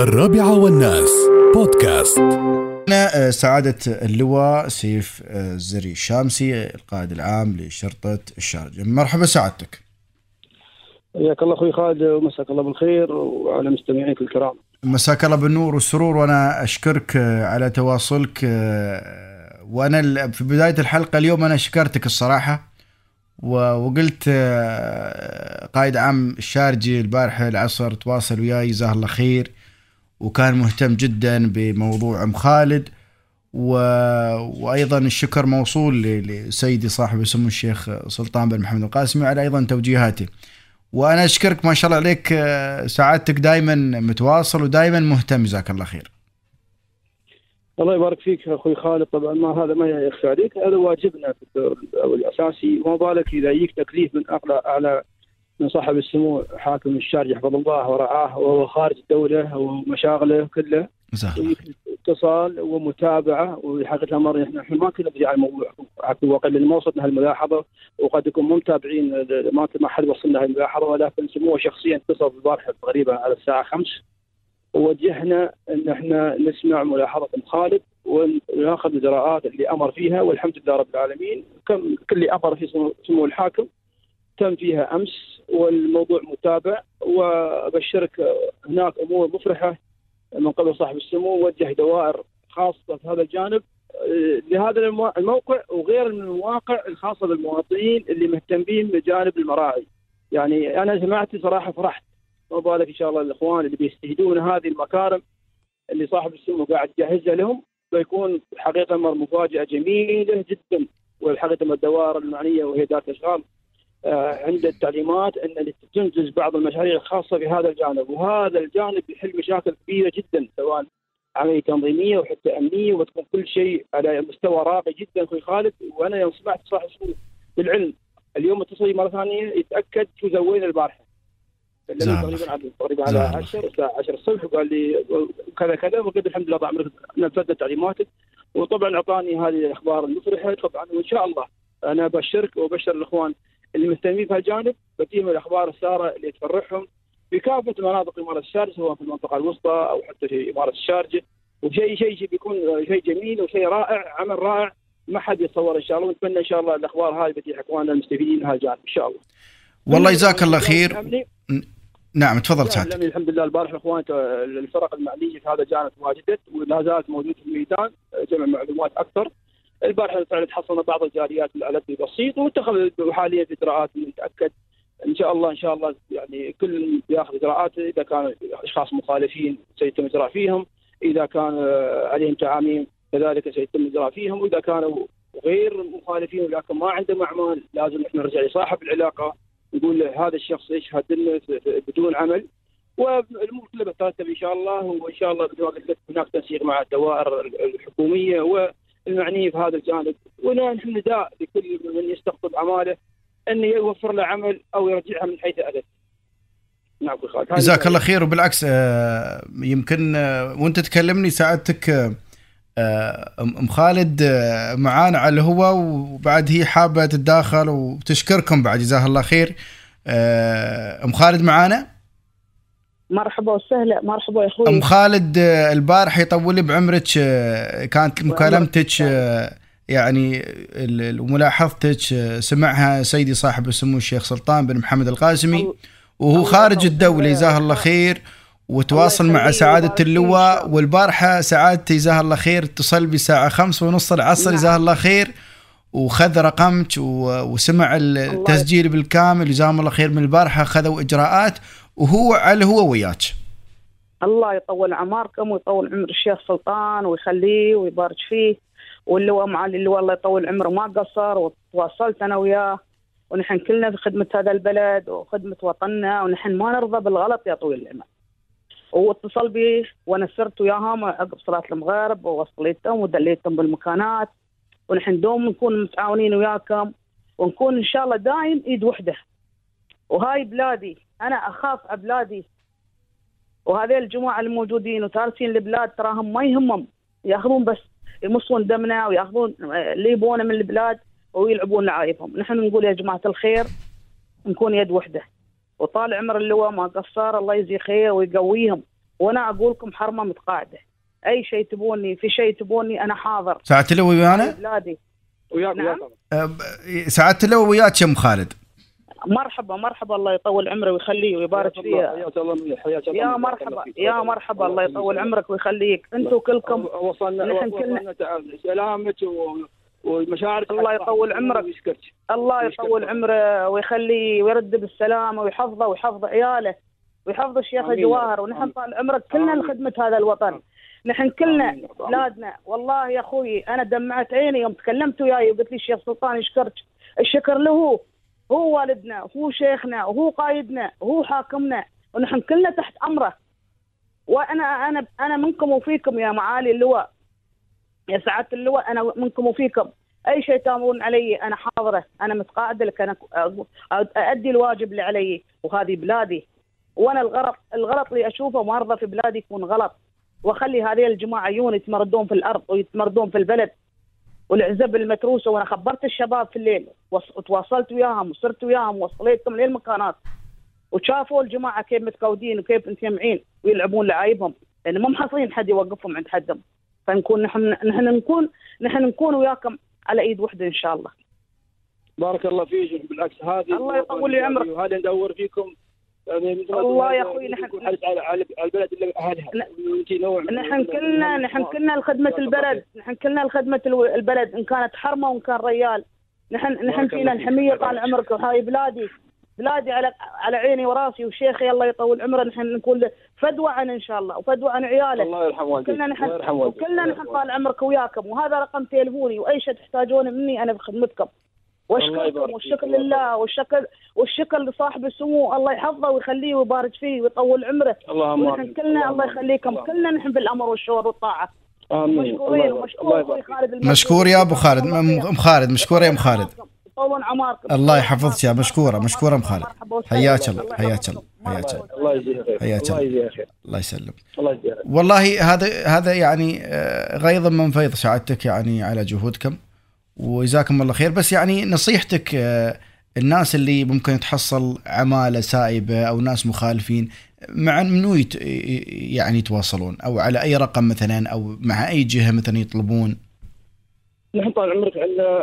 الرابعة والناس. بودكاست. أنا آه، سعادة اللواء سيف آه، الزري الشامسي القائد العام لشرطة الشارجة. مرحبا سعادتك. حياك الله أخوي خالد ومساك الله بالخير وعلى مستمعينك الكرام. مساك الله بالنور والسرور وأنا أشكرك آه، على تواصلك آه، وأنا في بداية الحلقة اليوم أنا شكرتك الصراحة وقلت آه، قائد عام الشارجي البارحة العصر تواصل وياي جزاه الله خير. وكان مهتم جدا بموضوع أم خالد و... وأيضا الشكر موصول لسيدي صاحب سمو الشيخ سلطان بن محمد القاسمي على أيضا توجيهاته. وأنا أشكرك ما شاء الله عليك سعادتك دائما متواصل ودائما مهتم جزاك الله خير. الله يبارك فيك أخوي خالد طبعا ما هذا ما يخفى عليك هذا واجبنا الأساسي وما بالك إذا يجيك تكليف من اعلى أعلى من صاحب السمو حاكم الشارجة حفظ الله ورعاه وهو خارج الدولة ومشاغله كله. اتصال ومتابعة وحقيقه الامر إحنا إحنا ما كنا بدي على الموضوع. على الواقع لأن ما وصلنا هالملاحظة وقد يكون مو متابعين ما ما حد وصلنا هالملاحظة ولكن سموه شخصيا اتصل البارحه تقريبا على الساعة 5 ووجهنا إن إحنا نسمع ملاحظة خالد وناخذ الإجراءات اللي أمر فيها والحمد لله رب العالمين. كم كل اللي أمر في سمو- سمو الحاكم. تم فيها أمس والموضوع متابع وأبشرك هناك أمور مفرحة من قبل صاحب السمو وجه دوائر خاصة في هذا الجانب. لهذا المو- الموقع وغير من المواقع الخاصة بالمواطنين اللي مهتمين بجانب المراعي. يعني أنا سمعت صراحة فرحت. ما بالك إن شاء الله الإخوان اللي بيستهدون هذه المكارم اللي صاحب السمو قاعد يجهزها لهم بيكون حقيقة مفاجأة جميلة جدا. والحقيقة الدوائر المعنية وهي ذات أشغال عند التعليمات أن تنجز بعض المشاريع الخاصة في هذا الجانب. وهذا الجانب يحل مشاكل كبيرة جدا سواء عملية تنظيمية وحتى أمنية وتكون كل شيء على مستوى راقي جدا أخوي خالد. وأنا يوم سمعت صاحب بالعلم اليوم اتصل مرة ثانية يتأكد شو سوينا البارحة. تقريبا على تقريبا على جزاه الله 10 الساعة 10 الصبح وقال لي كذا كذا وقلت الحمد لله طال عمرك نفذنا تعليماتك. وطبعا أعطاني هذه الأخبار المفرحة طبعا وإن شاء الله أنا أبشرك وأبشر الإخوان اللي مهتمين في هالجانب بديهم الأخبار السارة اللي تفرحهم في كافه مناطق إمارة الشارجة سواء في المنطقة الوسطى أو حتى في إمارة الشارجة وشيء شيء شيء بيكون شيء جميل وشيء رائع عمل رائع ما حد يتصور إن شاء الله ونتمنى إن شاء الله الأخبار هذه بتيح إخواننا المستفيدين من هالجانب إن شاء الله. والله جزاك الله خير. نعم تفضل. الأمني الحمد لله البارحه الاخوان الفرق المعنية في هذا الجانب تواجدت ولا زالت موجودة في الميدان جمع معلومات أكثر. البارحة فعلا تحصلنا بعض الجاليات على بسيط واتخذ حاليا إجراءات نتأكد إن شاء الله إن شاء الله يعني كل ياخذ اجراءاته إذا كان أشخاص مخالفين سيتم إجراء فيهم إذا كان عليهم تعاميم كذلك سيتم إجراء فيهم وإذا كانوا غير مخالفين ولكن ما عندهم أعمال لازم إحنا نرجع لصاحب العلاقة نقول له هذا الشخص يشهد لنا بدون عمل. والأمور كلها بترتب إن شاء الله وإن شاء الله هناك تنسيق مع الدوائر الحكومية والمعنيه في هذا الجانب ونحن نداء لكل من يستقطب اعماله انه يوفر له عمل أو يرجعها من حيث اتت. نعم خالد. جزاك الله خير وبالعكس آه، يمكن آه، وأنت تكلمني سعادتك آه، ام خالد معانا على الهواء وبعد هي حابة تتداخل وتشكركم بعد جزاها الله خير. أم خالد معانا؟ مرحبا وسهلا مرحبا يا أخوي أم خالد آه، البارح يطول بعمرك آه، كانت مكالمتك آه، يعني وملاحظتك سمعها سيدي صاحب السمو الشيخ سلطان بن محمد القاسمي وهو خارج. الدولة جزاه الله خير وتواصل مع سعادة اللواء. والبارحة سعادتي جزاه الله خير اتصل بي الساعة خمس ونص العصر نعم. جزاه الله خير وخذ رقمك وسمع التسجيل بالكامل جزاهم الله خير من البارحة خذوا إجراءات وهو على هو وياك الله يطول عماركم ويطول عمر الشيخ سلطان ويخليه ويبارك فيه واللواء معالي اللواء الله يطول عمره ما قصر وتواصلت أنا وياه ونحن كلنا في خدمة هذا البلد وخدمة وطننا ونحن ما نرضى بالغلط يا طويل العمر. هو اتصل بي وأنا سرت وياهم عقب صلاة المغرب ووصليتهم ودليتهم بالمكانات ونحن دوم نكون متعاونين وياكم ونكون إن شاء الله دايم إيد وحدة. وهاي بلادي أنا أخاف على بلادي وهذول الجماعة الموجودين وتاركين البلاد تراهم ما يهمهم. يأخذون بس يمصون دمنا ويأخذون اللي يبونه من البلاد ويلعبون لعايبهم، نحن نقول يا جماعة الخير نكون يد وحدة. وطال عمر اللواء ما قصر الله يجزيه خير ويقويهم. وأنا أقول لكم حرمة متقاعدة. أي شيء تبوني في شيء تبوني أنا حاضر. سعاده اللواء ويانا؟ بلادي. وياك نعم. وياك اللواء وياك يا ام خالد؟ مرحبا مرحبا الله يطول عمره ويخليه ويبارك فيه حياك الله حياك الله يا. مرحبا. يا مرحبا الله يطول عمرك ويخليك أنتم كلكم وصلنا نحن سلامك و- ومشاعرك الله يطول عمرك. الله. يطول عمره ويخليه ويرد بالسلامة ويحفظه ويحفظ عياله ويحفظ الشيخ. الجواهر ونحن. طال عمرك كلنا. لخدمة هذا الوطن نحن كلنا. أولادنا والله يا أخوي أنا دمعت عيني يوم تكلمت وياي وقلت لي الشيخ سلطان يشكرك الشكر له هو هو والدنا هو شيخنا وهو قايدنا وهو حاكمنا ونحن كلنا تحت أمره. وأنا أنا أنا منكم وفيكم يا معالي اللواء يا سعادة اللواء أنا منكم وفيكم. أي شيء تامرون علي أنا حاضره أنا متقاعدة لك أنا اادي الواجب اللي علي وهذه بلادي. وأنا الغلط الغلط اللي أشوفه ما ارضى في بلادي يكون غلط. وأخلي هذه الجماعة يجون يتمردون في الأرض ويتمردون في البلد. والعزب المتروسة وأنا خبرت الشباب في الليل وتواصلت وياهم وصرت وياهم ووصليتهم للمكانات وشافوا الجماعة كيف متكودين وكيف متجمعين ويلعبون لعايبهم لأن مو محصلين حد يوقفهم عند حدهم. فنكون نحن نحن نكون نحن نكون وياكم على إيد واحدة إن شاء الله. بارك الله فيك بالعكس هذه الله يطول لي عمرك. وهذا ندور فيكم. يعني مثل ما الله تقول يا هذا أخوي نحن- على البلد اللي أهلها. نحن كلنا نحن كلنا لخدمة البلد. نحن كلنا لخدمة الو- البلد إن كانت حرمة وإن كان ريال. نحن نحن فينا. الحمية طال عمرك. وهاي بلادي بلادي على على عيني وراسي. وشيخي الله يطول عمره. نحن نقول له فدوى عن إن شاء الله. وفدوى عن عياله. الله يرحم والديك كلنا نحن الله نحن طال عمرك وياكم. وهذا رقم تليفوني. وأي شيء تحتاجونه مني أنا بخدمتكم. واشكركم. والشكر الله لله والشكر والشكر لصاحب السمو الله يحفظه ويخليه ويبارك فيه ويطول عمره اللهم ونحن آمين. كلنا الله. يخليكم كلنا نحن بالأمر والشور والطاعة آمين الله مشكورين الله ومشكور. خالد. مشكور يا أبو خالد ام خالد مشكور يا ام خالد يطولون عماركم الله يحفظك يا مشكورة، مشكورة أم خالد. حياك الله، الله حياك. الله، حياك الله. الله يجزيك خير حياك الله الله. الله يسلم الله يجزيك خير والله هذا هذا يعني آه، غيظ من فيض سعادتك يعني على جهودكم وجزاكم الله خير. بس يعني نصيحتك آه، الناس اللي ممكن تحصل عمالة سائبة أو ناس مخالفين مع منو يعني يتواصلون؟ أو على أي رقم مثلا؟ أو مع أي جهة مثلا يطلبون؟ نحن طال عمرك عندنا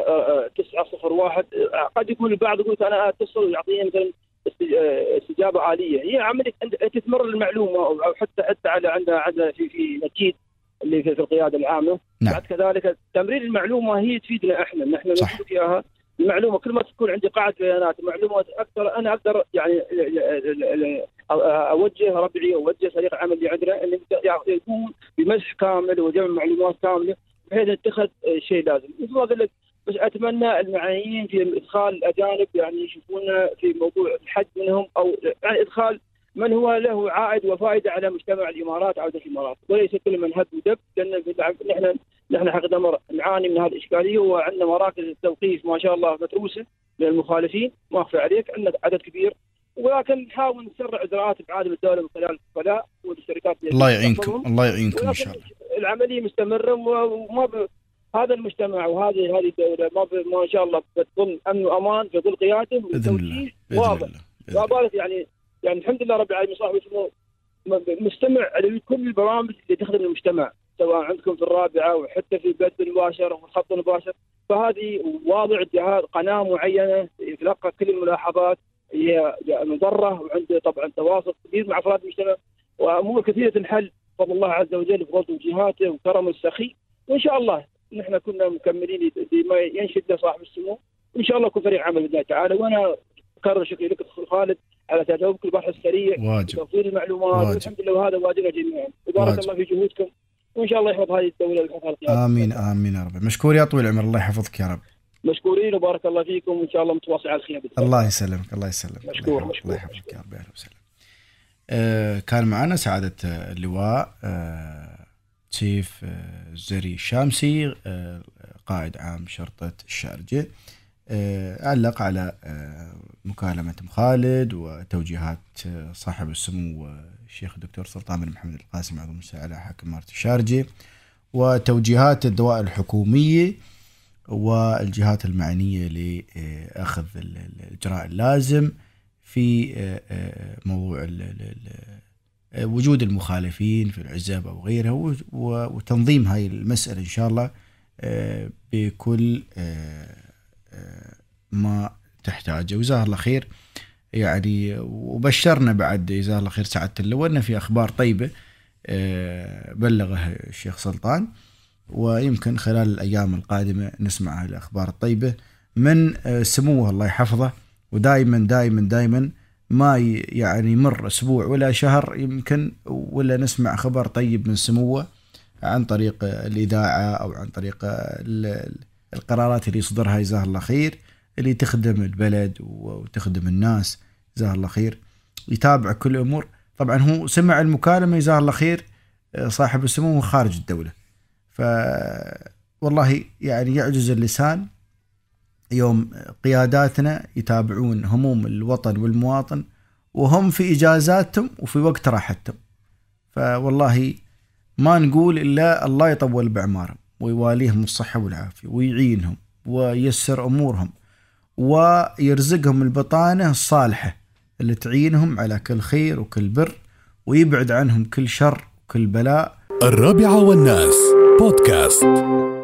901 قد يكون البعض يقول أنا أتصل ويعطيني مثلا است- آه، استجابة آلية. هي عمليه أنت تمر المعلومة أو حتى حتى على عندنا في في نكيد اللي في القيادة العامة نعم. بعد كذلك تمرير المعلومة هي تفيدنا إحنا نحن. نقول إياها المعلومة كل ما تكون عندي قاعدة بيانات معلومات أكثر أنا أقدر يعني أوجه ربعي أوجه فريق العمل اللي عندنا انه يكون بمسح كامل وجمع معلومات كاملة بحيث نتخذ شيء لازم مثل ما قلت لك بس أتمنى المعنيين في إدخال الأجانب يعني يشوفونا في موضوع الحد منهم أو يعني إدخال من هو له عائد وفائدة على مجتمع الإمارات عودة الإمارات وليس كل من هب ودب لأن نحن نحن مر- نعاني من هذه الإشكالية وعندنا مراكز التوقيف ما شاء الله متروسة للمخالفين ما أخفى عليك عندنا عدد كبير ولكن نحاول نسرع اجراءات ابعاد الدولة من خلال الوكلاء والشركات الله يعينكم. الله يعينكم إن شاء الله العملية مستمرة وما ب... هذا المجتمع وهذه هذه الدولة ما ب... ما شاء الله بتظل أمن وأمان في ظل قيادة بإذن الله واضح الله لا. بالك يعني يعني الحمد لله رب العالمين صاحب اسمه مستمع لكل البرامج اللي تخدم المجتمع سواء عندكم في الرابعة وحتى في البث المباشر والخط المباشر. فهذه واضع جهاز قناة معينة يتلقى كل الملاحظات هي مضرة وعنده طبعا تواصل كبير مع أفراد المجتمع. وأمور كثيرة الحل بفضل الله عز وجل بفضل توجيهاته وكرمه السخي. وإن شاء الله نحن كنا مكملين بما ينشد صاحب السمو. وإن شاء الله يكون فريق عمل باذن الله تعالى. وأنا أكرر شكري لك أخوي خالد. على تجاوبك البحث السريع واجب توفير المعلومات واجب. والحمد لله وهذا واجبنا جميعا وبارك. الله في جهودكم وإن شاء الله يحفظ هذه الدولة القياده آمين آمين يا رب مشكور يا طويل العمر الله يحفظك يا رب مشكورين وبارك الله فيكم وإن شاء الله متواصل على الخير بإذن الله. يسلمك الله يسلمك مشكور،. الله يحفظك يا رب أهلا وسهلا آه، كان معنا سعادة آه، اللواء آه، تشيف آه، زري الشامسي آه، قائد عام شرطة الشارجة علق على آه، مكالمة أم خالد وتوجيهات آه، صاحب السمو آه، الشيخ الدكتور سلطان بن محمد القاسم عضو الأعلى حاكم إمارة الشارجة وتوجيهات الدوائر الحكومية والجهات المعنية لأخذ ال- ال- الإجراء اللازم في آه، آه، موضوع آه، وجود المخالفين في العزب أو غيرها وتنظيم هاي المسألة إن شاء الله آه، بكل آه، آه، ما تحتاجه. جزاه الله خير. يعني وبشرنا بعد جزاه الله خير سعادة اللواء انه في أخبار طيبة آه، بلغه الشيخ سلطان. ويمكن خلال الأيام القادمة نسمع الأخبار الطيبة من آه، سموه الله يحفظه. ودائما دائما دائما ما يعني يمر أسبوع ولا شهر يمكن ولا نسمع خبر طيب من سموه عن طريق الإذاعة أو عن طريق القرارات اللي يصدرها جزاه الله خير اللي تخدم البلد وتخدم الناس جزاه الله خير. يتابع كل الأمور. طبعا هو سمع المكالمة جزاه الله خير آه، صاحب السمو خارج الدولة. ف والله يعني يعجز اللسان. يوم قياداتنا يتابعون هموم الوطن والمواطن وهم في إجازاتهم وفي وقت راحتهم. فوالله ما نقول إلا الله يطول باعمارهم ويواليهم الصحة والعافية ويعينهم وييسر أمورهم ويرزقهم البطانة الصالحة اللي تعينهم على كل خير وكل بر ويبعد عنهم كل شر وكل بلاء. الرابعة والناس بودكاست.